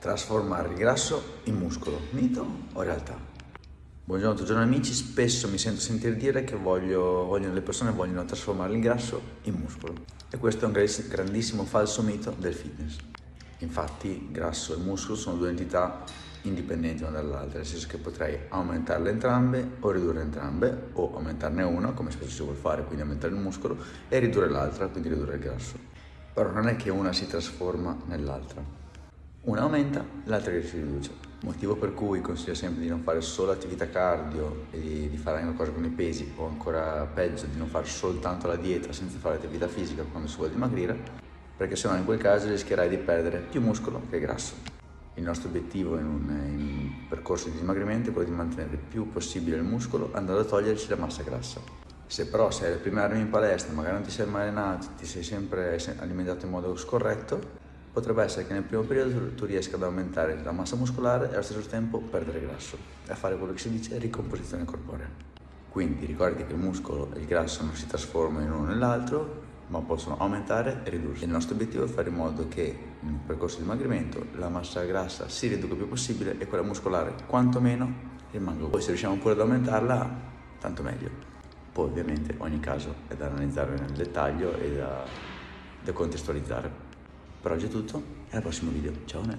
Trasformare il grasso in muscolo, mito o realtà? Buongiorno, buongiorno amici, spesso mi sento sentire dire che voglio, vogliono, le persone vogliono trasformare il grasso in muscolo e questo è un grandissimo falso mito del fitness. Infatti grasso e muscolo sono due entità indipendenti una dall'altra, nel senso che potrei aumentarle entrambe o ridurre entrambe o aumentarne una, come spesso si vuole fare, quindi aumentare il muscolo e ridurre l'altra, quindi ridurre il grasso. Però non è che una si trasforma nell'altra una aumenta, l'altra riduce. Motivo per cui consiglio sempre di non fare solo attività cardio e di, di fare anche cose con i pesi o ancora peggio di non fare soltanto la dieta senza fare attività fisica quando si vuole dimagrire perché sennò in quel caso rischierai di perdere più muscolo che grasso. Il nostro obiettivo in un, in un percorso di dimagrimento è quello di mantenere il più possibile il muscolo andando a toglierci la massa grassa. Se però sei le prime armi in palestra, magari non ti sei mai allenato, ti sei sempre alimentato in modo scorretto, potrebbe essere che nel primo periodo tu riesca ad aumentare la massa muscolare e allo stesso tempo perdere grasso e a fare quello che si dice ricomposizione corporea. Quindi ricordi che il muscolo e il grasso non si trasformano in uno nell'altro, ma possono aumentare e ridursi. Il nostro obiettivo è fare in modo che nel percorso di dimagrimento la massa grassa si riduca il più possibile e quella muscolare quantomeno rimanga. Poi se riusciamo pure ad aumentarla, tanto meglio. Poi ovviamente ogni caso è da analizzare nel dettaglio e da, da contestualizzare. Per oggi è tutto e al prossimo video. Ciao!